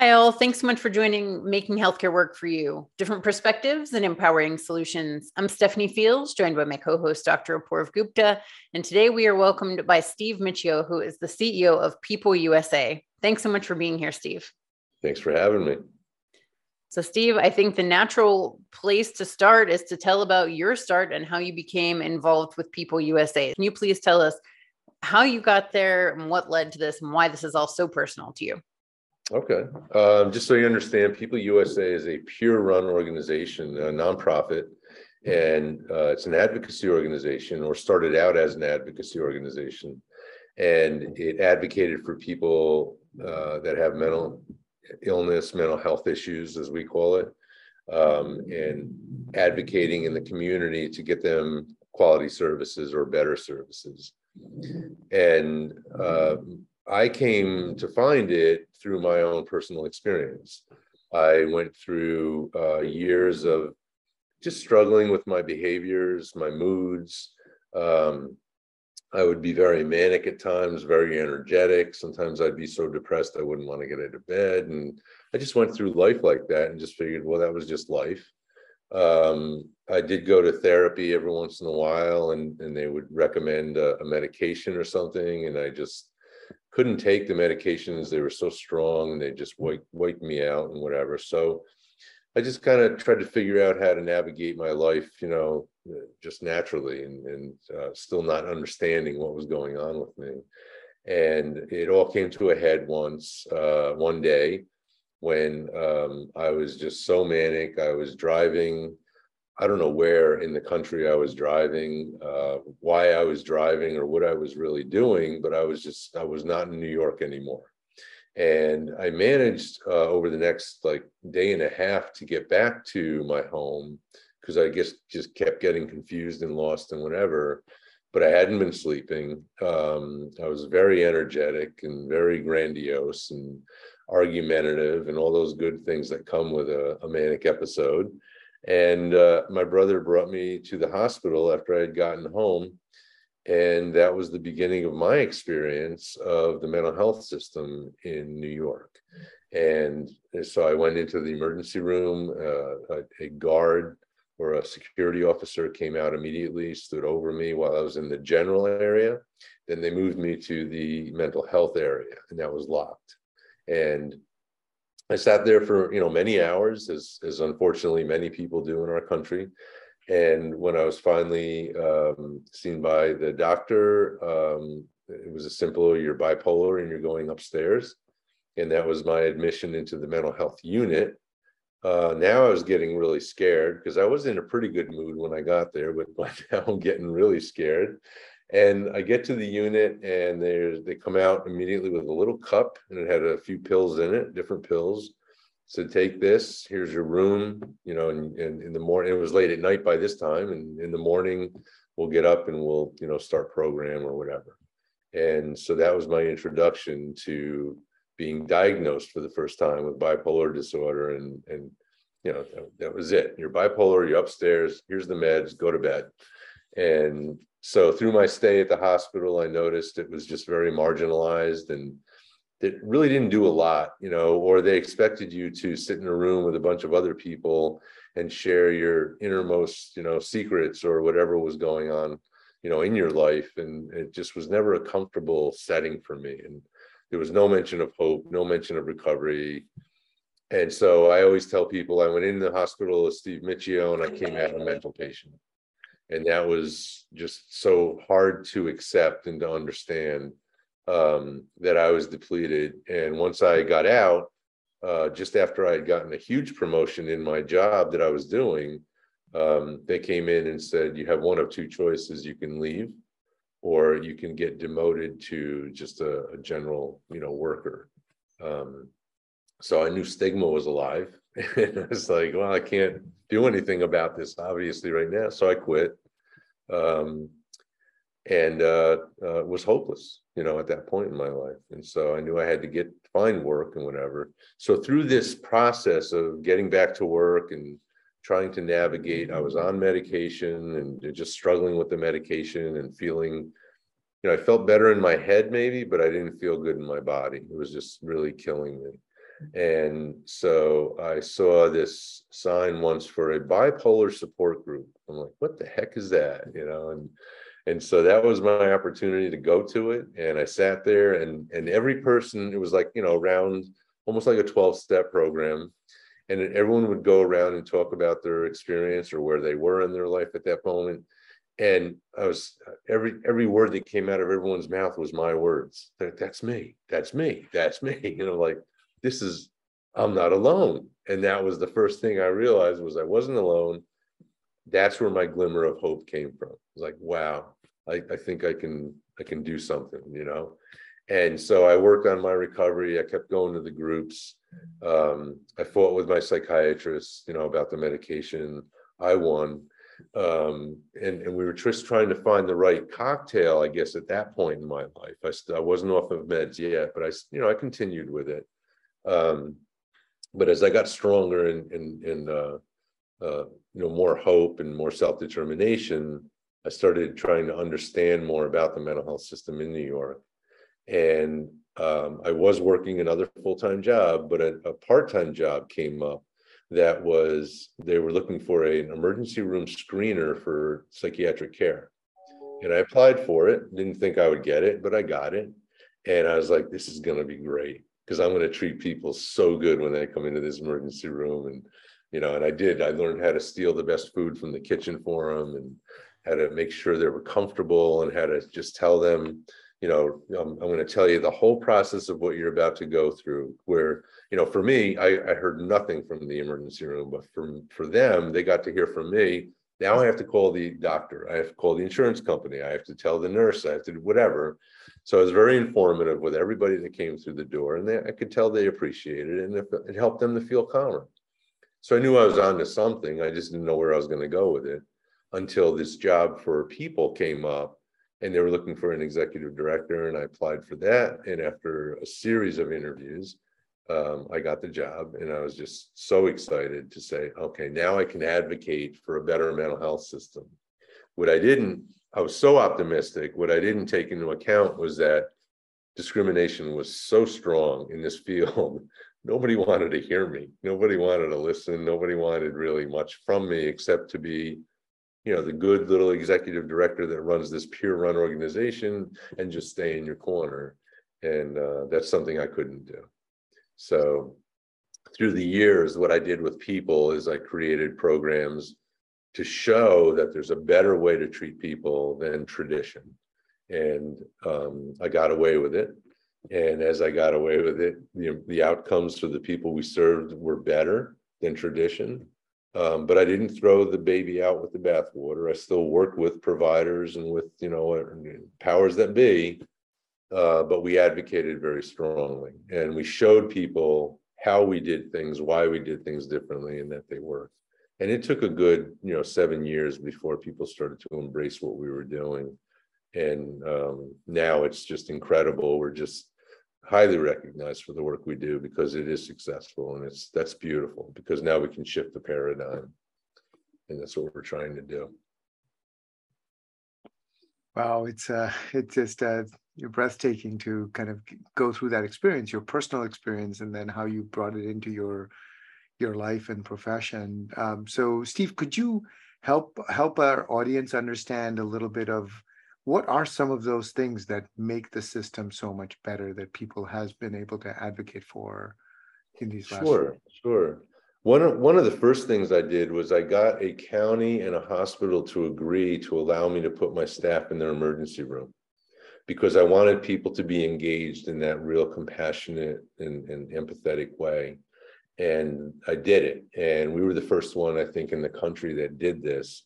Hi, all. Thanks so much for joining Making Healthcare Work for You Different Perspectives and Empowering Solutions. I'm Stephanie Fields, joined by my co host, Dr. Apoorv Gupta. And today we are welcomed by Steve Miccio, who is the CEO of People USA. Thanks so much for being here, Steve. Thanks for having me. So, Steve, I think the natural place to start is to tell about your start and how you became involved with People USA. Can you please tell us how you got there and what led to this and why this is all so personal to you? Okay. Um, just so you understand, People USA is a pure run organization, a nonprofit, and uh, it's an advocacy organization or started out as an advocacy organization. And it advocated for people uh, that have mental illness, mental health issues, as we call it, um, and advocating in the community to get them quality services or better services. And uh, I came to find it through my own personal experience. I went through uh, years of just struggling with my behaviors, my moods. Um, I would be very manic at times, very energetic. Sometimes I'd be so depressed I wouldn't want to get out of bed. And I just went through life like that and just figured, well, that was just life. Um, I did go to therapy every once in a while, and, and they would recommend a, a medication or something. And I just couldn't take the medications. They were so strong and they just wiped, wiped me out and whatever. So I just kind of tried to figure out how to navigate my life, you know, just naturally and, and uh, still not understanding what was going on with me. And it all came to a head once, uh, one day when um, I was just so manic. I was driving I don't know where in the country I was driving, uh, why I was driving, or what I was really doing, but I was just, I was not in New York anymore. And I managed uh, over the next like day and a half to get back to my home because I guess just kept getting confused and lost and whatever. But I hadn't been sleeping. Um, I was very energetic and very grandiose and argumentative and all those good things that come with a, a manic episode and uh, my brother brought me to the hospital after I had gotten home. And that was the beginning of my experience of the mental health system in New York. And so I went into the emergency room. Uh, a, a guard or a security officer came out immediately, stood over me while I was in the general area. Then they moved me to the mental health area, and that was locked. And I sat there for you know many hours, as as unfortunately many people do in our country. And when I was finally um, seen by the doctor, um, it was a simple: you're bipolar and you're going upstairs, and that was my admission into the mental health unit. Uh, now I was getting really scared because I was in a pretty good mood when I got there, but, but now I'm getting really scared. And I get to the unit and they they come out immediately with a little cup and it had a few pills in it, different pills. So take this, here's your room, you know, and, and in the morning, it was late at night by this time. And in the morning, we'll get up and we'll, you know, start program or whatever. And so that was my introduction to being diagnosed for the first time with bipolar disorder. And, and you know, that, that was it. You're bipolar, you're upstairs, here's the meds, go to bed. And so through my stay at the hospital, I noticed it was just very marginalized and it really didn't do a lot, you know, or they expected you to sit in a room with a bunch of other people and share your innermost, you know, secrets or whatever was going on, you know, in your life. And it just was never a comfortable setting for me. And there was no mention of hope, no mention of recovery. And so I always tell people I went in the hospital as Steve Miccio and I came out a mental patient and that was just so hard to accept and to understand um, that I was depleted. And once I got out, uh, just after I had gotten a huge promotion in my job that I was doing, um, they came in and said, "You have one of two choices: you can leave, or you can get demoted to just a, a general, you know, worker." Um, so I knew stigma was alive. And I was like, well, I can't do anything about this, obviously, right now. So I quit. Um, and uh, uh, was hopeless, you know, at that point in my life. And so I knew I had to get find work and whatever. So through this process of getting back to work and trying to navigate, I was on medication and just struggling with the medication and feeling, you know, I felt better in my head maybe, but I didn't feel good in my body. It was just really killing me. And so I saw this sign once for a bipolar support group. I'm like, what the heck is that? You know, and and so that was my opportunity to go to it. And I sat there and and every person, it was like, you know, around almost like a 12-step program. And everyone would go around and talk about their experience or where they were in their life at that moment and I was every every word that came out of everyone's mouth was my words. That, that's me. That's me. That's me. You know, like this is I'm not alone. And that was the first thing I realized was I wasn't alone. That's where my glimmer of hope came from. It was like, wow, I, I think I can I can do something, you know. And so I worked on my recovery. I kept going to the groups. Um, I fought with my psychiatrist, you know, about the medication. I won um, and, and we were just trying to find the right cocktail, I guess, at that point in my life. I, I wasn't off of meds yet, but I, you know, I continued with it. Um, but as I got stronger and, and, and uh, uh, you know, more hope and more self-determination, I started trying to understand more about the mental health system in New York. And um, I was working another full-time job, but a, a part-time job came up that was they were looking for a, an emergency room screener for psychiatric care. And I applied for it, didn't think I would get it, but I got it. And I was like, this is going to be great because I'm going to treat people so good when they come into this emergency room. And, you know, and I did. I learned how to steal the best food from the kitchen for them and how to make sure they were comfortable and how to just tell them, you know, I'm, I'm going to tell you the whole process of what you're about to go through, where you know, for me, I, I heard nothing from the emergency room, but for, for them, they got to hear from me. Now I have to call the doctor. I have to call the insurance company. I have to tell the nurse. I have to do whatever. So it was very informative with everybody that came through the door, and they, I could tell they appreciated it, and it, it helped them to feel calmer. So I knew I was on to something. I just didn't know where I was going to go with it until this job for people came up, and they were looking for an executive director, and I applied for that. And after a series of interviews, um, I got the job and I was just so excited to say, okay, now I can advocate for a better mental health system. What I didn't, I was so optimistic. What I didn't take into account was that discrimination was so strong in this field. Nobody wanted to hear me. Nobody wanted to listen. Nobody wanted really much from me except to be, you know, the good little executive director that runs this peer run organization and just stay in your corner. And uh, that's something I couldn't do. So through the years, what I did with people is I created programs to show that there's a better way to treat people than tradition. And um, I got away with it. And as I got away with it, the, the outcomes for the people we served were better than tradition. Um, but I didn't throw the baby out with the bathwater. I still worked with providers and with, you know, powers that be uh, but we advocated very strongly and we showed people how we did things, why we did things differently, and that they worked. And it took a good, you know, seven years before people started to embrace what we were doing. And um, now it's just incredible. We're just highly recognized for the work we do because it is successful, and it's that's beautiful because now we can shift the paradigm, and that's what we're trying to do. Wow, it's uh, it's just uh, breathtaking to kind of go through that experience, your personal experience, and then how you brought it into your your life and profession. Um, so, Steve, could you help help our audience understand a little bit of what are some of those things that make the system so much better that people has been able to advocate for in these last sure sure. One of, one of the first things I did was I got a county and a hospital to agree to allow me to put my staff in their emergency room because I wanted people to be engaged in that real compassionate and, and empathetic way. And I did it. And we were the first one, I think, in the country that did this.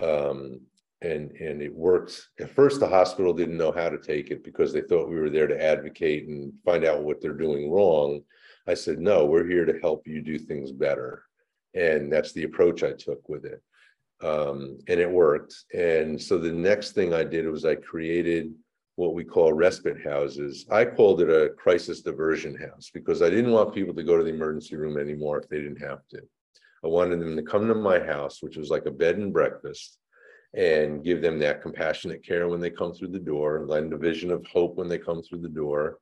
Um, and, and it worked. At first, the hospital didn't know how to take it because they thought we were there to advocate and find out what they're doing wrong I said, no, we're here to help you do things better. And that's the approach I took with it. Um, and it worked. And so the next thing I did was I created what we call respite houses. I called it a crisis diversion house because I didn't want people to go to the emergency room anymore if they didn't have to. I wanted them to come to my house, which was like a bed and breakfast, and give them that compassionate care when they come through the door, lend a vision of hope when they come through the door,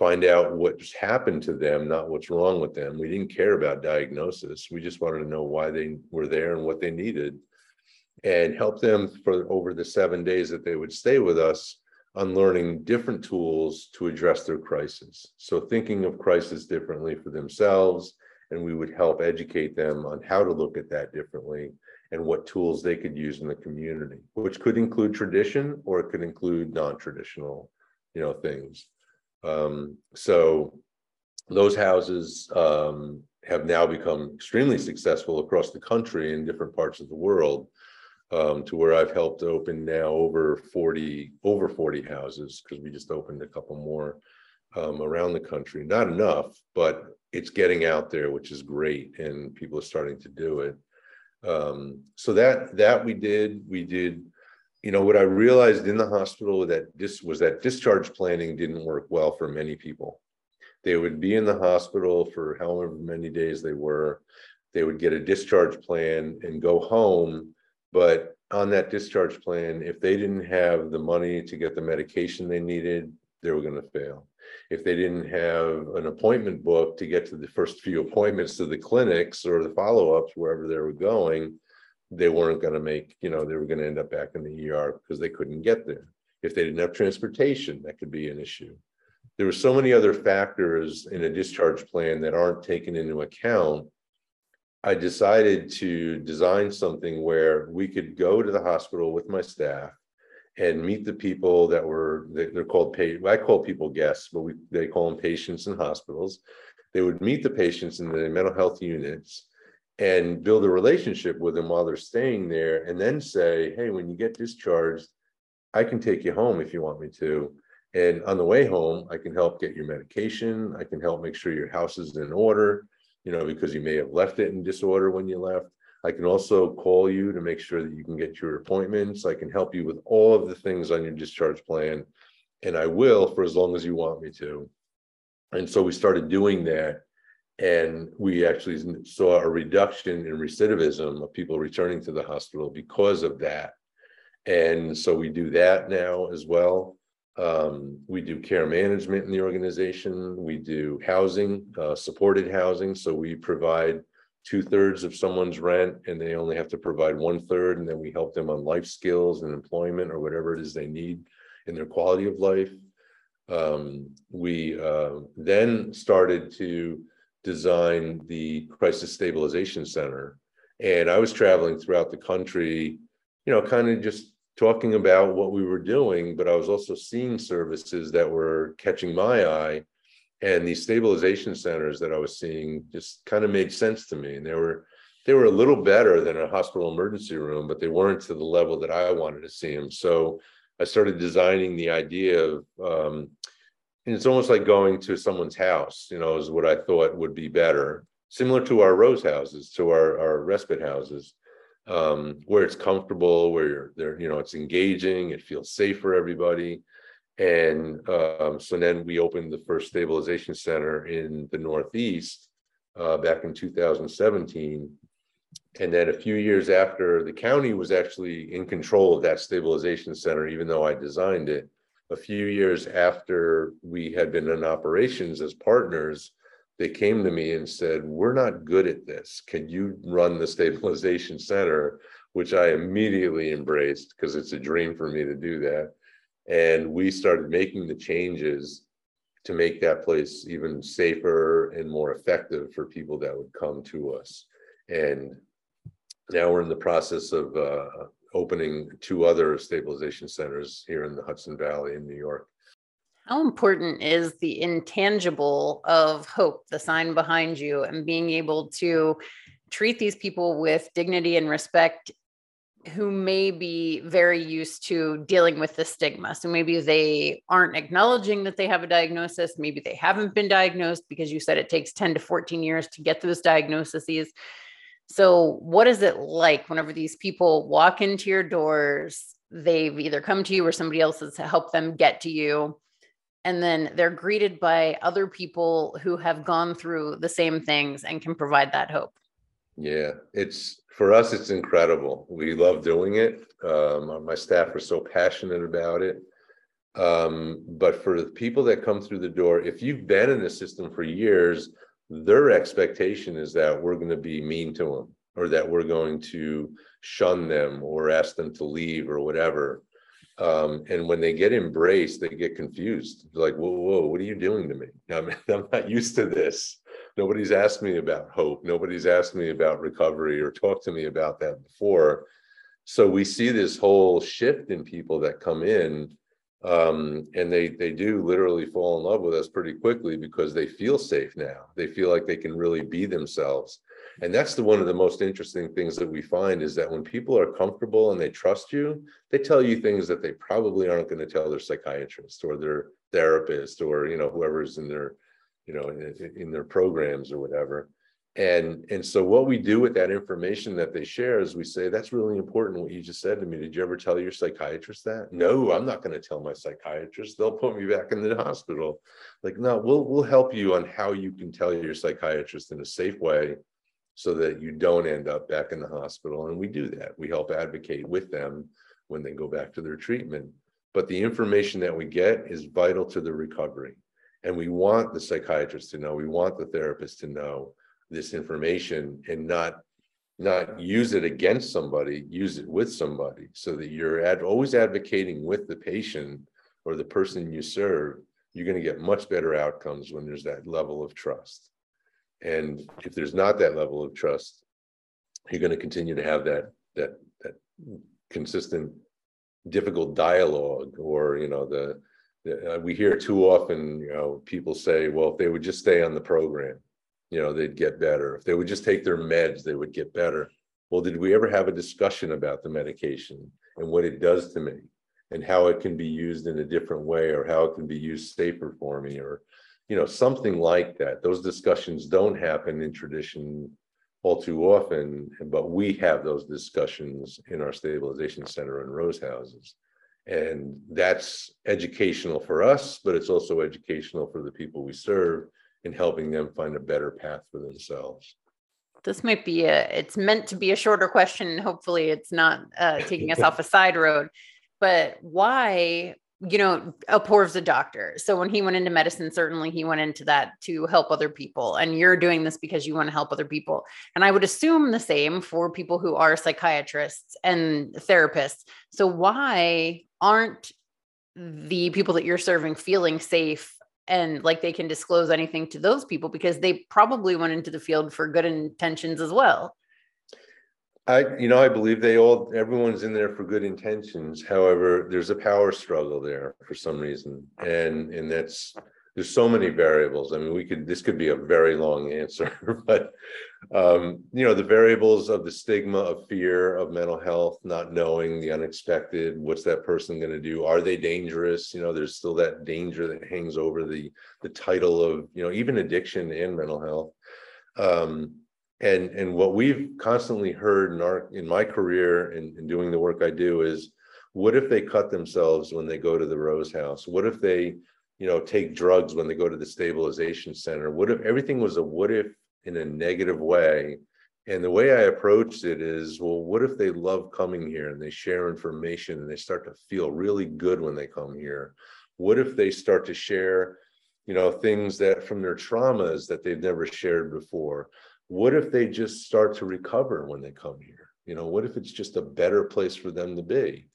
find out what's happened to them, not what's wrong with them. We didn't care about diagnosis. We just wanted to know why they were there and what they needed and help them for over the seven days that they would stay with us on learning different tools to address their crisis. So thinking of crisis differently for themselves, and we would help educate them on how to look at that differently and what tools they could use in the community, which could include tradition or it could include non-traditional, you know, things. Um, so those houses um, have now become extremely successful across the country in different parts of the world um, to where I've helped open now over 40 over 40 houses because we just opened a couple more um, around the country. Not enough, but it's getting out there, which is great, and people are starting to do it. Um, so that that we did, we did. You know what I realized in the hospital that this was that discharge planning didn't work well for many people. They would be in the hospital for however many days they were. They would get a discharge plan and go home but on that discharge plan, if they didn't have the money to get the medication they needed, they were going to fail. If they didn't have an appointment book to get to the first few appointments to the clinics or the follow ups, wherever they were going, they weren't going to make, you know, they were going to end up back in the ER because they couldn't get there. If they didn't have transportation, that could be an issue. There were so many other factors in a discharge plan that aren't taken into account I decided to design something where we could go to the hospital with my staff and meet the people that were they're called I call people guests, but we they call them patients in hospitals. They would meet the patients in the mental health units and build a relationship with them while they're staying there, and then say, "Hey, when you get discharged, I can take you home if you want me to." And on the way home, I can help get your medication. I can help make sure your house is in order you know, because you may have left it in disorder when you left. I can also call you to make sure that you can get your appointments. I can help you with all of the things on your discharge plan, and I will for as long as you want me to. And so we started doing that, and we actually saw a reduction in recidivism of people returning to the hospital because of that. And so we do that now as well. Um, we do care management in the organization. We do housing, uh, supported housing. So we provide two thirds of someone's rent and they only have to provide one third. And then we help them on life skills and employment or whatever it is they need in their quality of life. Um, we uh, then started to design the Crisis Stabilization Center. And I was traveling throughout the country, you know, kind of just talking about what we were doing, but I was also seeing services that were catching my eye. And these stabilization centers that I was seeing just kind of made sense to me. And they were they were a little better than a hospital emergency room, but they weren't to the level that I wanted to see them. So I started designing the idea of um, and it's almost like going to someone's house, you know, is what I thought would be better, similar to our rose houses, to our, our respite houses um, where it's comfortable, where you're there, you know, it's engaging, it feels safe for everybody. And um, so then we opened the first stabilization center in the Northeast uh, back in 2017. And then a few years after the county was actually in control of that stabilization center, even though I designed it, a few years after we had been in operations as partners, they came to me and said, We're not good at this. Can you run the stabilization center? Which I immediately embraced because it's a dream for me to do that. And we started making the changes to make that place even safer and more effective for people that would come to us. And now we're in the process of uh, opening two other stabilization centers here in the Hudson Valley in New York. How important is the intangible of hope, the sign behind you, and being able to treat these people with dignity and respect who may be very used to dealing with the stigma. So maybe they aren't acknowledging that they have a diagnosis. Maybe they haven't been diagnosed because you said it takes 10 to 14 years to get those diagnoses. So, what is it like whenever these people walk into your doors? They've either come to you or somebody else has helped them get to you and then they're greeted by other people who have gone through the same things and can provide that hope. Yeah it's for us it's incredible. We love doing it. Um, my staff are so passionate about it. Um, but for the people that come through the door, if you've been in the system for years, their expectation is that we're going to be mean to them or that we're going to shun them or ask them to leave or whatever. Um, and when they get embraced, they get confused. They're like, whoa, whoa, what are you doing to me? I'm, I'm not used to this. Nobody's asked me about hope. Nobody's asked me about recovery or talked to me about that before. So we see this whole shift in people that come in um, and they they do literally fall in love with us pretty quickly because they feel safe now. They feel like they can really be themselves. And that's the one of the most interesting things that we find is that when people are comfortable and they trust you, they tell you things that they probably aren't going to tell their psychiatrist or their therapist or you know whoever's in their you know in, in their programs or whatever. And and so what we do with that information that they share is we say that's really important what you just said to me. Did you ever tell your psychiatrist that? No i'm not going to tell my psychiatrist. They'll put me back in the hospital. Like no we'll we'll help you on how you can tell your psychiatrist in a safe way so that you don't end up back in the hospital and we do that. We help advocate with them when they go back to their treatment. But the information that we get is vital to the recovery and we want the psychiatrist to know we want the therapist to know this information and not not use it against somebody use it with somebody so that you're ad, always advocating with the patient or the person you serve you're going to get much better outcomes when there's that level of trust and if there's not that level of trust you're going to continue to have that that that consistent difficult dialogue or you know the, the uh, we hear too often you know people say well if they would just stay on the program you know, they'd get better. If they would just take their meds, they would get better. Well, did we ever have a discussion about the medication and what it does to me and how it can be used in a different way or how it can be used safer for me or, you know, something like that? Those discussions don't happen in tradition all too often, but we have those discussions in our stabilization center and Rose houses. And that's educational for us, but it's also educational for the people we serve in helping them find a better path for themselves. This might be a, it's meant to be a shorter question. Hopefully, it's not uh, taking us off a side road. But why, you know, Apoorv's a doctor. So when he went into medicine, certainly he went into that to help other people. And you're doing this because you want to help other people. And I would assume the same for people who are psychiatrists and therapists. So why aren't the people that you're serving feeling safe and like they can disclose anything to those people because they probably went into the field for good intentions as well i you know i believe they all everyone's in there for good intentions. However there's a power struggle there for some reason. And and that's there's so many variables. I mean we could this could be a very long answer but um, you know the variables of the stigma of fear of mental health not knowing the unexpected what's that person going to do? Are they dangerous? You know there's still that danger that hangs over the the title of you know even addiction and mental health. Um, and and what we've constantly heard in our in my career and in, in doing the work i do is what if they cut themselves when they go to the rose house what if they you know take drugs when they go to the stabilization center what if everything was a what if in a negative way. And the way I approached it is, well, what if they love coming here and they share information and they start to feel really good when they come here? What if they start to share, you know, things that from their traumas that they've never shared before? What if they just start to recover when they come here? You know, what if it's just a better place for them to be?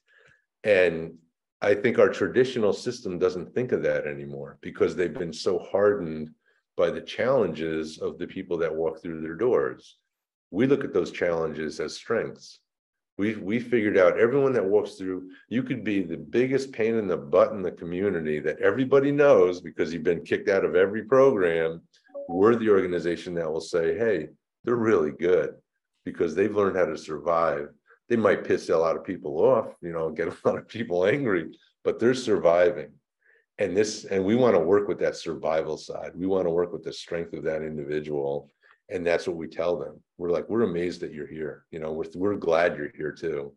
And I think our traditional system doesn't think of that anymore because they've been so hardened by the challenges of the people that walk through their doors. We look at those challenges as strengths. We we figured out everyone that walks through, you could be the biggest pain in the butt in the community that everybody knows because you've been kicked out of every program. We're the organization that will say, hey, they're really good because they've learned how to survive. They might piss a lot of people off, you know, get a lot of people angry, but they're surviving. And this and we want to work with that survival side. We want to work with the strength of that individual. And that's what we tell them. We're like we're amazed that you're here. You know we're, we're glad you're here too.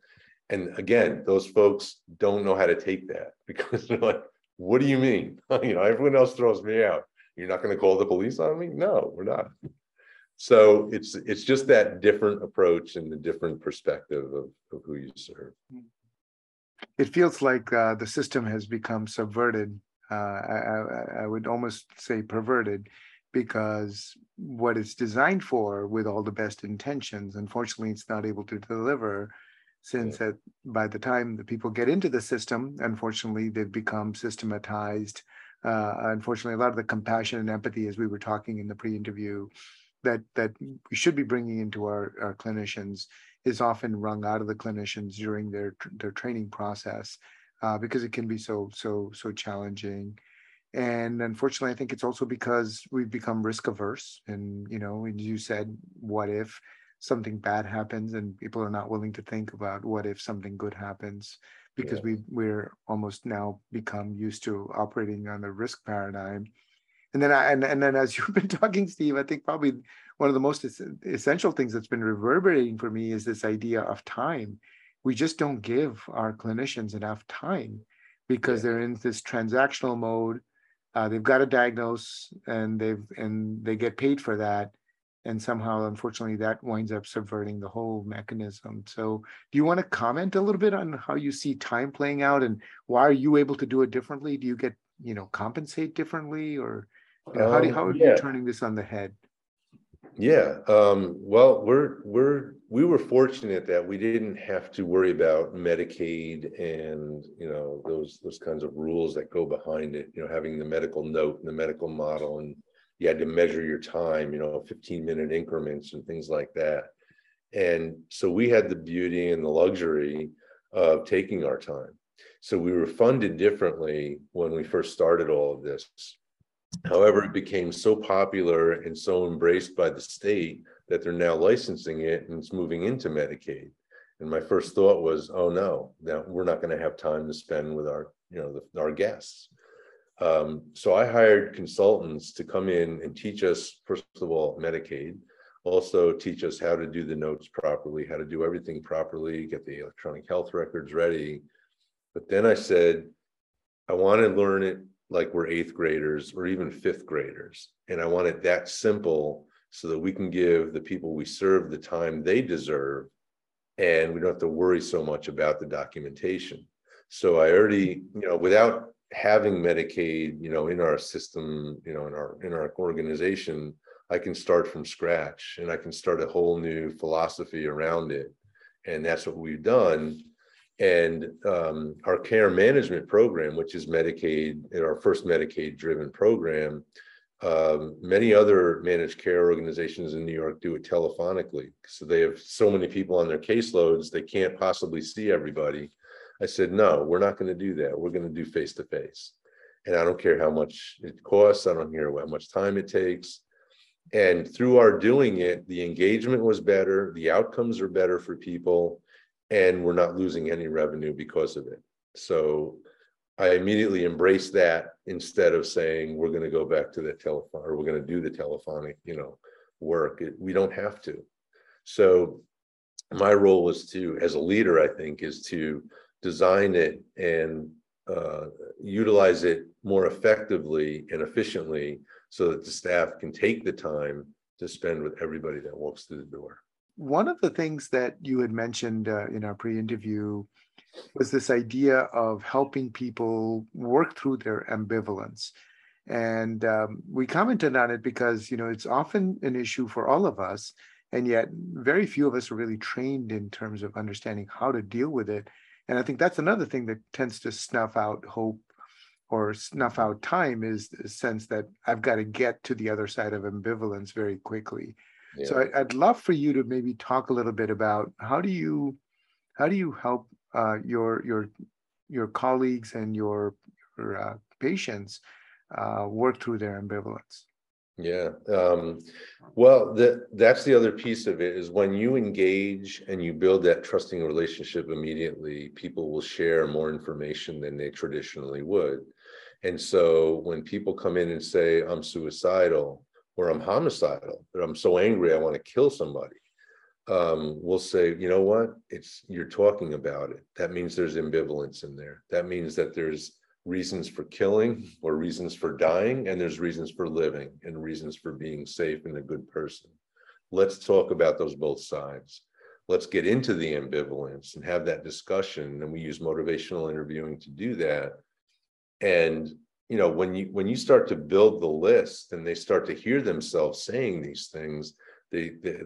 And again those folks don't know how to take that because they're like what do you mean? You know everyone else throws me out you're not going to call the police on me no we're not so it's it's just that different approach and the different perspective of, of who you serve it feels like uh, the system has become subverted. Uh, I, I, I, would almost say perverted, because what it's designed for, with all the best intentions, unfortunately, it's not able to deliver. Since yeah. that by the time the people get into the system, unfortunately, they've become systematized. Uh, unfortunately, a lot of the compassion and empathy, as we were talking in the pre-interview, that that we should be bringing into our, our clinicians is often wrung out of the clinicians during their their training process uh, because it can be so so so challenging. And unfortunately i think it's also because we've become risk averse and you know you said what if something bad happens and people are not willing to think about what if something good happens because yeah. we we're almost now become used to operating on the risk paradigm and then I, and, and then as you've been talking steve i think probably one of the most essential things that's been reverberating for me is this idea of time we just don't give our clinicians enough time because yeah. they're in this transactional mode uh, they've got to diagnose and they've and they get paid for that and somehow unfortunately that winds up subverting the whole mechanism so do you want to comment a little bit on how you see time playing out and why are you able to do it differently do you get you know compensate differently or you know, how, do, how are yeah. you turning this on the head yeah. Um, well, we're we're we were fortunate that we didn't have to worry about Medicaid and you know those those kinds of rules that go behind it. You know, having the medical note and the medical model, and you had to measure your time. You know, 15 minute increments and things like that. And so we had the beauty and the luxury of taking our time. So we were funded differently when we first started all of this. However, it became so popular and so embraced by the state that they're now licensing it and it's moving into Medicaid. And my first thought was, oh no, now we're not going to have time to spend with our, you know, the, our guests. Um, so I hired consultants to come in and teach us, first of all, Medicaid, also teach us how to do the notes properly, how to do everything properly, get the electronic health records ready. But then I said, I want to learn it like we're eighth graders or even fifth graders. And I want it that simple so that we can give the people we serve the time they deserve and we don't have to worry so much about the documentation. So I already, you know, without having Medicaid, you know, in our system, you know, in our in our organization, I can start from scratch and I can start a whole new philosophy around it. And that's what we've done. And um, our care management program, which is Medicaid, our first Medicaid driven program, um, many other managed care organizations in New York do it telephonically. So they have so many people on their caseloads, they can't possibly see everybody. I said, no, we're not going to do that. We're going to do face to face. And I don't care how much it costs, I don't care how much time it takes. And through our doing it, the engagement was better, the outcomes are better for people and we're not losing any revenue because of it. So I immediately embraced that instead of saying we're going to go back to the telephone or we're going to do the telephonic, you know, work. It, we don't have to. So my role is to, as a leader, I think, is to design it and uh, utilize it more effectively and efficiently so that the staff can take the time to spend with everybody that walks through the door. One of the things that you had mentioned uh, in our pre-interview was this idea of helping people work through their ambivalence. And um, we commented on it because you know it's often an issue for all of us and yet very few of us are really trained in terms of understanding how to deal with it and i think that's another thing that tends to snuff out hope or snuff out time is the sense that i've got to get to the other side of ambivalence very quickly so I, would love for you to maybe talk a little bit about how do you how do you help uh, your your your colleagues and your, your uh, patients uh, work through their ambivalence. Yeah. Um, well, that's the other piece of it is when you engage and you build that trusting relationship immediately, people will share more information than they traditionally would. And so when people come in and say, I'm suicidal, or I'm homicidal, or I'm so angry I want to kill somebody, um, we'll say, you know what? It's you're talking about it. That means there's ambivalence in there. That means that there's reasons for killing or reasons for dying, and there's reasons for living and reasons for being safe and a good person. Let's talk about those both sides. let's get into the ambivalence and have that discussion and we use motivational interviewing to do that and you know when you when you start to build the list and they start to hear themselves saying these things they, they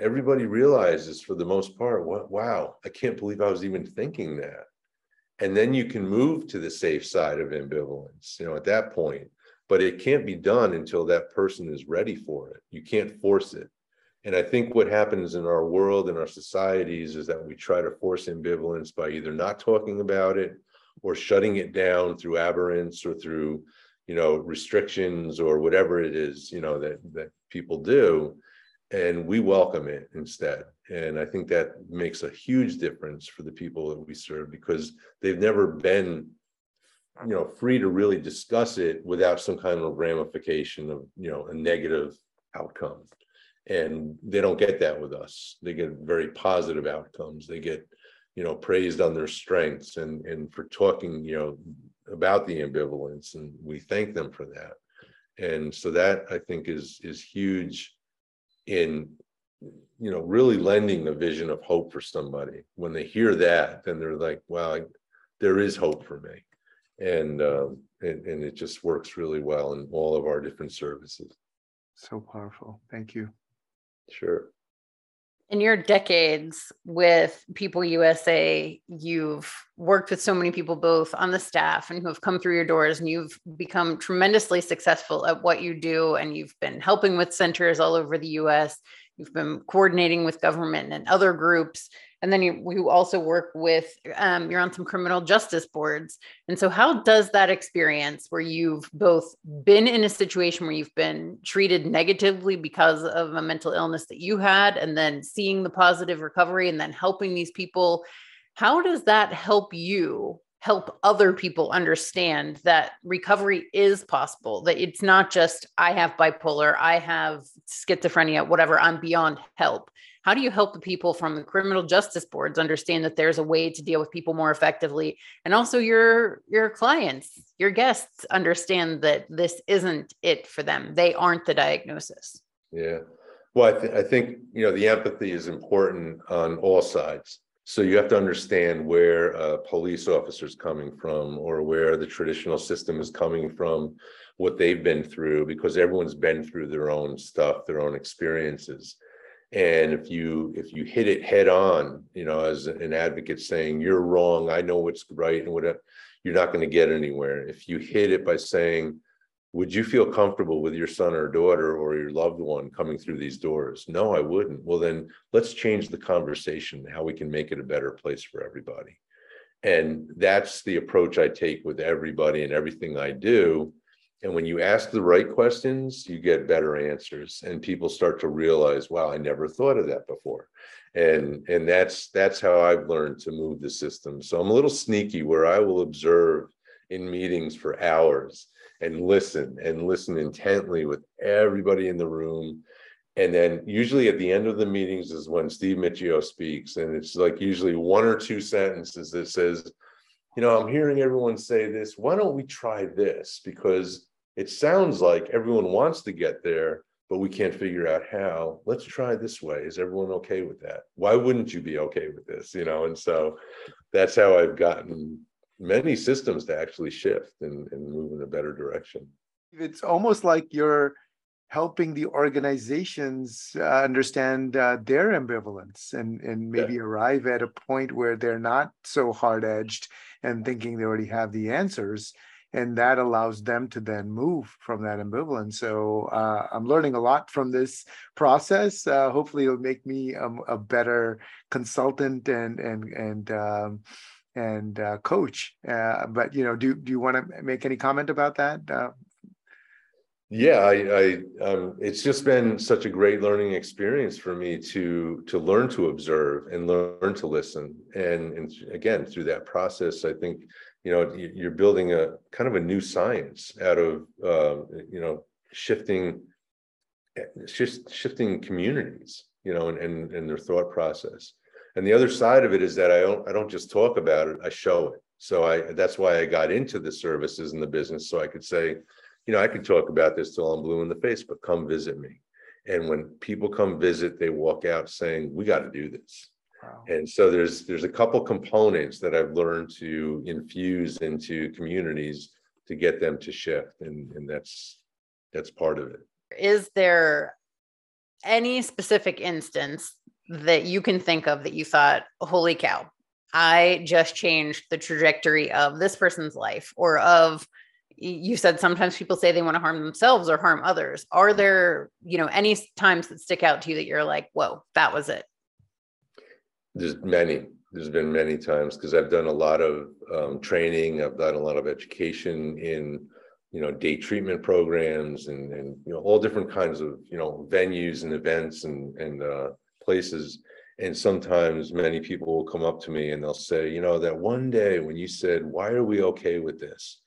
everybody realizes for the most part wow i can't believe i was even thinking that and then you can move to the safe side of ambivalence you know at that point. But it can't be done until that person is ready for it. You can't force it. And I think what happens in our world and our societies is that we try to force ambivalence by either not talking about it or shutting it down through aberrance or through, you know, restrictions or whatever it is, you know, that that people do. And we welcome it instead. And I think that makes a huge difference for the people that we serve because they've never been you know free to really discuss it without some kind of ramification of you know a negative outcome. And they don't get that with us. They get very positive outcomes. They get you know praised on their strengths and and for talking you know about the ambivalence and we thank them for that. And so that i think is is huge in you know really lending the vision of hope for somebody. When they hear that then they're like wow I, there is hope for me. And um and, and it just works really well in all of our different services. So powerful. Thank you. Sure. In your decades with People USA, you've worked with so many people, both on the staff and who have come through your doors, and you've become tremendously successful at what you do. And you've been helping with centers all over the US. You've been coordinating with government and other groups and then you, you also work with um, you're on some criminal justice boards. And so how does that experience where you've both been in a situation where you've been treated negatively because of a mental illness that you had and then seeing the positive recovery and then helping these people how does that help you help other people understand that recovery is possible that it's not just i have bipolar i have schizophrenia whatever i'm beyond help how do you help the people from the criminal justice boards understand that there's a way to deal with people more effectively? And also your your clients your guests understand that this isn't it for them. They aren't the diagnosis. Yeah. Well i, th- I think you know the empathy is important on all sides. So you have to understand where a police officer is coming from or where the traditional system is coming from what they've been through because everyone's been through their own stuff their own experiences and if you if you hit it head on you know as an advocate saying you're wrong. I know what's right and whatever uh, you're not going to get anywhere. If you hit it by saying would you feel comfortable with your son or daughter or your loved one coming through these doors? No i wouldn't. Well then let's change the conversation how we can make it a better place for everybody. And that's the approach i take with everybody and everything i do and when you ask the right questions, you get better answers, and people start to realize, "Wow, I never thought of that before." And and that's that's how I've learned to move the system. So I'm a little sneaky where I will observe in meetings for hours and listen and listen intently with everybody in the room. And then usually at the end of the meetings is when Steve Miccio speaks, and it's like usually one or two sentences that says, you know, I'm hearing everyone say this. Why don't we try this? Because it sounds like everyone wants to get there, but we can't figure out how. Let's try this way. Is everyone okay with that? Why wouldn't you be okay with this? You know, and so that's how I've gotten many systems to actually shift and, and move in a better direction. It's almost like you're helping the organizations uh, understand uh, their ambivalence and, and maybe yeah. arrive at a point where they're not so hard edged and thinking they already have the answers and that allows them to then move from that ambivalence. So uh, I'm learning a lot from this process. Uh, hopefully, it'll make me a, better consultant and and and um, and uh, coach. Uh, but you know, do do you want to make any comment about that? Uh? yeah, I, I um, it's just been such a great learning experience for me to to learn to observe and learn to listen, and and again through that process, I think you know you're building a kind of a new science out of uh, you know shifting just shifting communities you know and, and and their thought process. And the other side of it is that i don't i don't just talk about it i show it. So i that's why i got into the services and the business so i could say you know i can talk about this till i'm blue in the face but come visit me. And when people come visit they walk out saying we got to do this Wow. And so there's there's a couple components that I've learned to infuse into communities to get them to shift, and and that's that's part of it. Is there any specific instance that you can think of that you thought, "Holy cow, I just changed the trajectory of this person's life or of you said sometimes people say they want to harm themselves or harm others. Are there, you know, any times that stick out to you that you're like, whoa, that was it? There's many. There's been many times because I've done a lot of um, training. I've done a lot of education in, you know, day treatment programs and and you know all different kinds of you know venues and events and and uh, places and sometimes many people will come up to me and they'll say you know that one day when you said why are we okay with this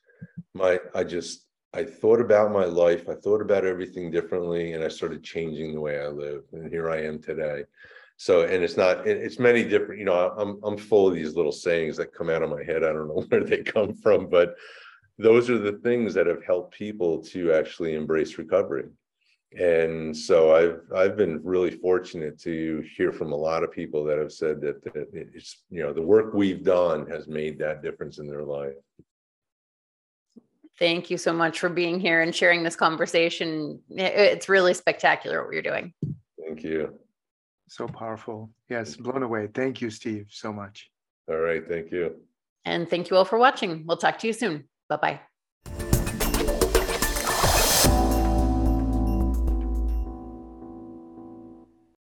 my i just i thought about my life i thought about everything differently and i started changing the way i live and here i am today so and it's not it's many different you know i'm i'm full of these little sayings that come out of my head i don't know where they come from but those are the things that have helped people to actually embrace recovery and so I've I've been really fortunate to hear from a lot of people that have said that, that it's you know the work we've done has made that difference in their life. Thank you so much for being here and sharing this conversation. It's really spectacular what you're doing. Thank you. So powerful. Yes, blown away. Thank you, Steve, so much. All right. Thank you. And thank you all for watching. We'll talk to you soon. Bye bye.